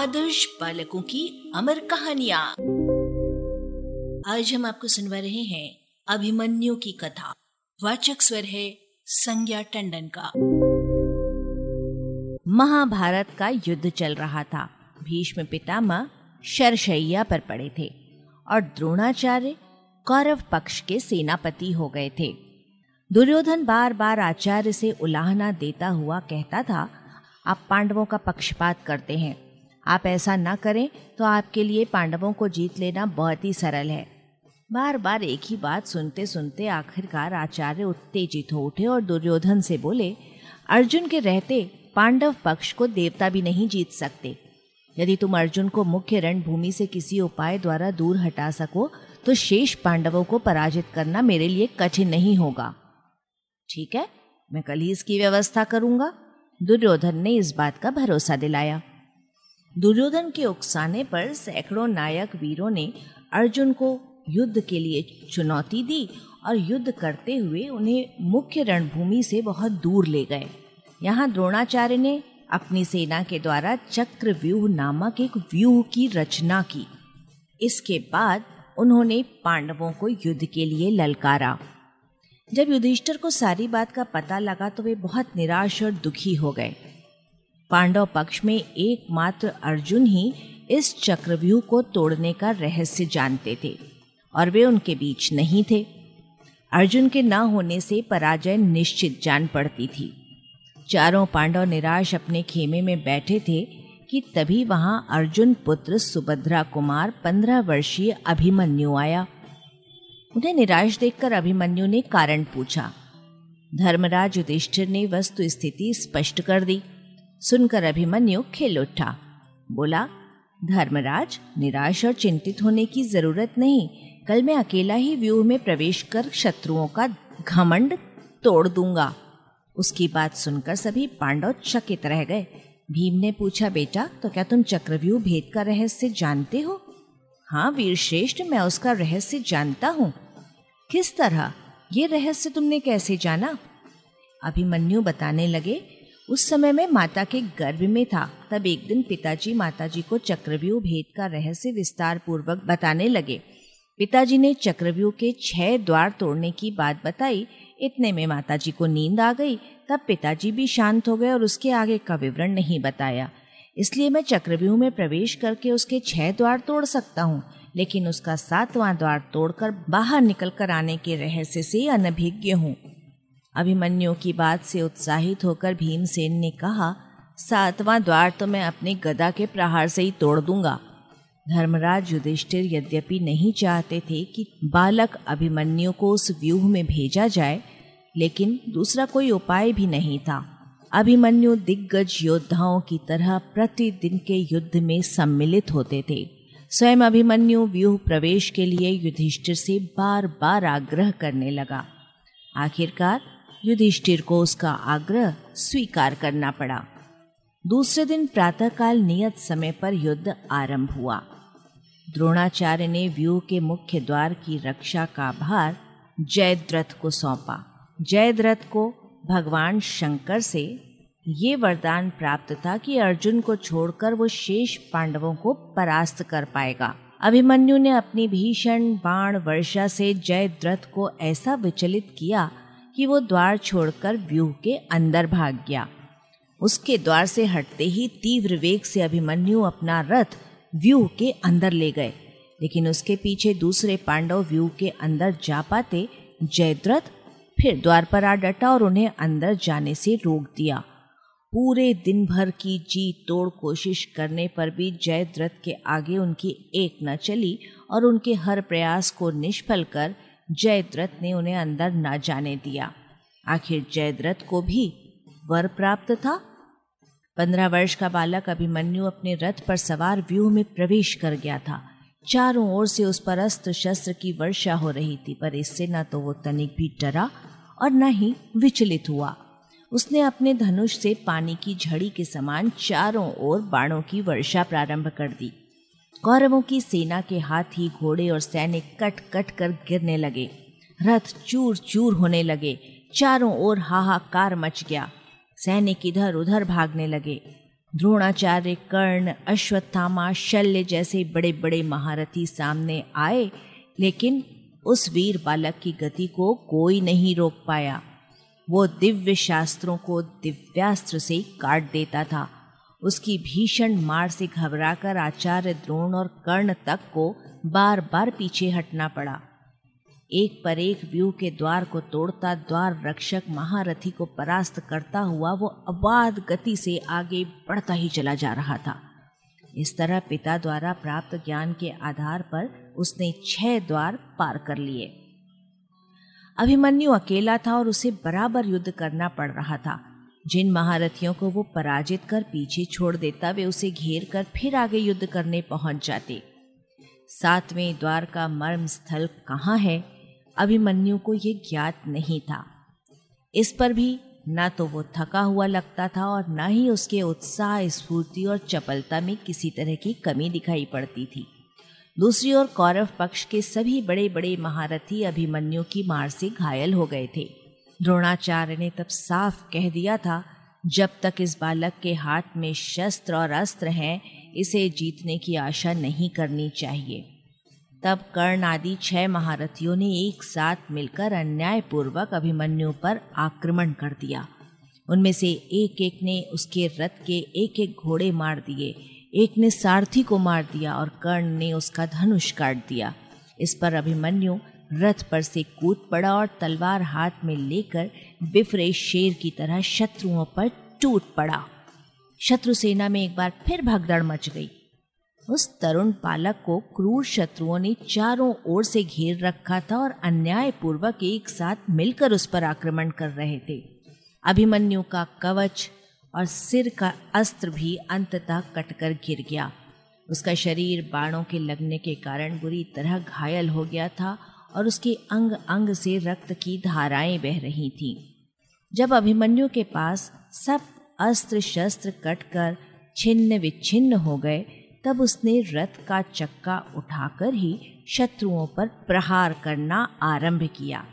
आदर्श बालकों की अमर कहानियाँ। आज हम आपको सुनवा रहे हैं अभिमन्यु की कथा। वाचक स्वर है संज्ञा टंडन का। महाभारत का युद्ध चल रहा था। भीष्म पितामह शरशैया पर पड़े थे और द्रोणाचार्य कौरव पक्ष के सेनापति हो गए थे। दुर्योधन बार बार आचार्य से उलाहना देता हुआ कहता था, आप पांडवों का पक्षपात करते हैं। आप ऐसा न करें तो आपके लिए पांडवों को जीत लेना बहुत ही सरल है। बार बार एक ही बात सुनते सुनते आखिरकार आचार्य उत्तेजित हो उठे और दुर्योधन से बोले, अर्जुन के रहते पांडव पक्ष को देवता भी नहीं जीत सकते। यदि तुम अर्जुन को मुख्य रणभूमि से किसी उपाय द्वारा दूर हटा सको तो शेष पांडवों को पराजित करना मेरे लिए कठिन नहीं होगा। ठीक है, मैं कल ही इसकी व्यवस्था करूँगा। दुर्योधन ने इस बात का भरोसा दिलाया। दुर्योधन के उकसाने पर सैकड़ों नायक वीरों ने अर्जुन को युद्ध के लिए चुनौती दी और युद्ध करते हुए उन्हें मुख्य रणभूमि से बहुत दूर ले गए। यहाँ द्रोणाचार्य ने अपनी सेना के द्वारा चक्र व्यूह नामक एक व्यूह की रचना की। इसके बाद उन्होंने पांडवों को युद्ध के लिए ललकारा। जब युधिष्ठर को सारी बात का पता लगा तो वे बहुत निराश और दुखी हो गए। पांडव पक्ष में एकमात्र अर्जुन ही इस चक्रव्यूह को तोड़ने का रहस्य जानते थे, और वे उनके बीच नहीं थे। अर्जुन के न होने से पराजय निश्चित जान पड़ती थी। चारों पांडव निराश अपने खेमे में बैठे थे कि तभी वहाँ अर्जुन पुत्र सुभद्रा कुमार पंद्रह वर्षीय अभिमन्यु आया। उन्हें निराश देखकर अभिमन्यु ने कारण पूछा। धर्मराज युधिष्ठिर ने वस्तु स्थिति स्पष्ट कर दी। सुनकर अभिमन्यु खेल उठा। बोला, धर्मराज, निराश और चिंतित होने की ज़रूरत नहीं। कल मैं अकेला ही व्यूह में प्रवेश कर शत्रुओं का घमंड तोड़ दूँगा। उसकी बात सुनकर सभी पांडव चकित रह गए। भीम ने पूछा, बेटा तो क्या तुम चक्रव्यूह भेद का रहस्य जानते हो? हाँ वीर श्रेष्ठ मैं उसका रहस्य जानता हूँ। किस तरह? ये रहस्य तुमने कैसे जाना? अभिमन्यु बताने लगे उस समय में माता के गर्भ में था, तब एक दिन पिताजी माताजी को चक्रव्यूह भेद का रहस्य विस्तार पूर्वक बताने लगे। पिताजी ने चक्रव्यूह के छह द्वार तोड़ने की बात बताई। इतने में माताजी को नींद आ गई, तब पिताजी भी शांत हो गए और उसके आगे का विवरण नहीं बताया। इसलिए मैं चक्रव्यूह में प्रवेश करके उसके छह द्वार तोड़ सकता हूँ, लेकिन उसका सातवां द्वार तोड़कर बाहर निकल कर आने के रहस्य से अनभिज्ञ हूँ। अभिमन्यु की बात से उत्साहित होकर भीमसेन ने कहा, सातवां द्वार तो मैं अपने गदा के प्रहार से ही तोड़ दूँगा। धर्मराज युधिष्ठिर यद्यपि नहीं चाहते थे कि बालक अभिमन्यु को उस व्यूह में भेजा जाए, लेकिन दूसरा कोई उपाय भी नहीं था। अभिमन्यु दिग्गज योद्धाओं की तरह प्रतिदिन के युद्ध में सम्मिलित होते थे। स्वयं अभिमन्यु व्यूह प्रवेश के लिए युधिष्ठिर से बार बार आग्रह करने लगा। आखिरकार युधिष्ठिर को उसका आग्रह स्वीकार करना पड़ा। दूसरे दिन प्रातःकाल नियत समय पर युद्ध आरंभ हुआ। द्रोणाचार्य ने व्यूह के मुख्य द्वार की रक्षा का भार जयद्रथ को सौंपा। जयद्रथ को भगवान शंकर से ये वरदान प्राप्त था कि अर्जुन को छोड़कर वो शेष पांडवों को परास्त कर पाएगा। अभिमन्यु ने अपनी भीषण बाण वर्षा से जयद्रथ को ऐसा विचलित किया कि वो द्वार छोड़कर व्यूह के अंदर भाग गया। उसके द्वार से हटते ही तीव्र वेग से अभिमन्यु अपना रथ व्यूह के अंदर ले गए, लेकिन उसके पीछे दूसरे पांडव व्यूह के अंदर जा पाते जयद्रथ फिर द्वार पर आ डटा और उन्हें अंदर जाने से रोक दिया। पूरे दिन भर की जी तोड़ कोशिश करने पर भी जयद्रथ के आगे उनकी एक न चली और उनके हर प्रयास को निष्फल कर जयद्रथ ने उन्हें अंदर न जाने दिया। आखिर जयद्रथ को भी वर प्राप्त था। पंद्रह वर्ष का बालक अभिमन्यु अपने रथ पर सवार व्यूह में प्रवेश कर गया था। चारों ओर से उस पर अस्त्र शस्त्र की वर्षा हो रही थी, पर इससे न तो वो तनिक भी डरा और न ही विचलित हुआ। उसने अपने धनुष से पानी की झड़ी के समान चारों ओर बाणों की वर्षा प्रारंभ कर दी। कौरवों की सेना के हाथी, घोड़े और सैनिक कट कट कर गिरने लगे। रथ चूर चूर होने लगे। चारों ओर हाहाकार मच गया। सैनिक इधर उधर भागने लगे। द्रोणाचार्य, कर्ण, अश्वत्थामा, शल्य जैसे बड़े बड़े महारथी सामने आए, लेकिन उस वीर बालक की गति को कोई नहीं रोक पाया। वो दिव्य शास्त्रों को दिव्यास्त्र से काट देता था। उसकी भीषण मार से घबराकर आचार्य द्रोण और कर्ण तक को बार बार पीछे हटना पड़ा। एक पर एक व्यू के द्वार को तोड़ता द्वार रक्षक महारथी को परास्त करता हुआ वो अबाध गति से आगे बढ़ता ही चला जा रहा था। इस तरह पिता द्वारा प्राप्त ज्ञान के आधार पर उसने छह द्वार पार कर लिए। अभिमन्यु अकेला था और उसे बराबर युद्ध करना पड़ रहा था। जिन महारथियों को वो पराजित कर पीछे छोड़ देता, वे उसे घेर कर फिर आगे युद्ध करने पहुँच जाते। सातवें द्वार का मर्म स्थल कहाँ है? अभिमन्यु को ये ज्ञात नहीं था। इस पर भी न तो वो थका हुआ लगता था और न ही उसके उत्साह, स्फूर्ति और चपलता में किसी तरह की कमी दिखाई पड़ती थी। दूसरी ओर कौरव पक्ष के सभी बड़े बड़े महारथी अभिमन्यु की मार से घायल हो गए थे। द्रोणाचार्य ने तब साफ़ कह दिया था, जब तक इस बालक के हाथ में शस्त्र और अस्त्र हैं, इसे जीतने की आशा नहीं करनी चाहिए। तब कर्ण आदि छह महारथियों ने एक साथ मिलकर अन्यायपूर्वक अभिमन्यु पर आक्रमण कर दिया। उनमें से एक एक ने उसके रथ के एक एक घोड़े मार दिए, एक ने सारथी को मार दिया और कर्ण ने उसका धनुष काट दिया। इस पर अभिमन्यु रथ पर से कूद पड़ा और तलवार हाथ में लेकर बिफरे शेर की तरह शत्रुओं पर टूट पड़ा। शत्रु सेना में एक बार फिर भगदड़ मच गई। उस तरुण पालक को क्रूर शत्रुओं ने चारों ओर से घेर रखा था और अन्याय पूर्वक एक साथ मिलकर उस पर आक्रमण कर रहे थे। अभिमन्यु का कवच और सिर का अस्त्र भी अंततः कटकर गिर गया। उसका शरीर बाणों के लगने के कारण बुरी तरह घायल हो गया था और उसके अंग अंग से रक्त की धाराएँ बह रही थीं। जब अभिमन्यु के पास सब अस्त्र शस्त्र कटकर छिन्न विच्छिन्न हो गए, तब उसने रथ का चक्का उठाकर ही शत्रुओं पर प्रहार करना आरंभ किया।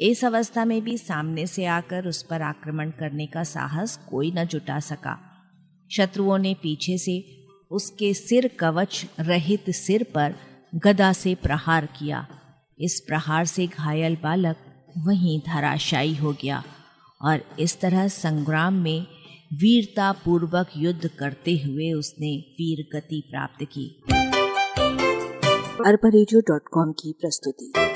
इस अवस्था में भी सामने से आकर उस पर आक्रमण करने का साहस कोई न जुटा सका। शत्रुओं ने पीछे से उसके सिर कवच रहित सिर पर गदा से प्रहार किया। इस प्रहार से घायल बालक वहीं धराशायी हो गया और इस तरह संग्राम में वीरता पूर्वक युद्ध करते हुए उसने वीर गति प्राप्त की। अरबा की प्रस्तुति।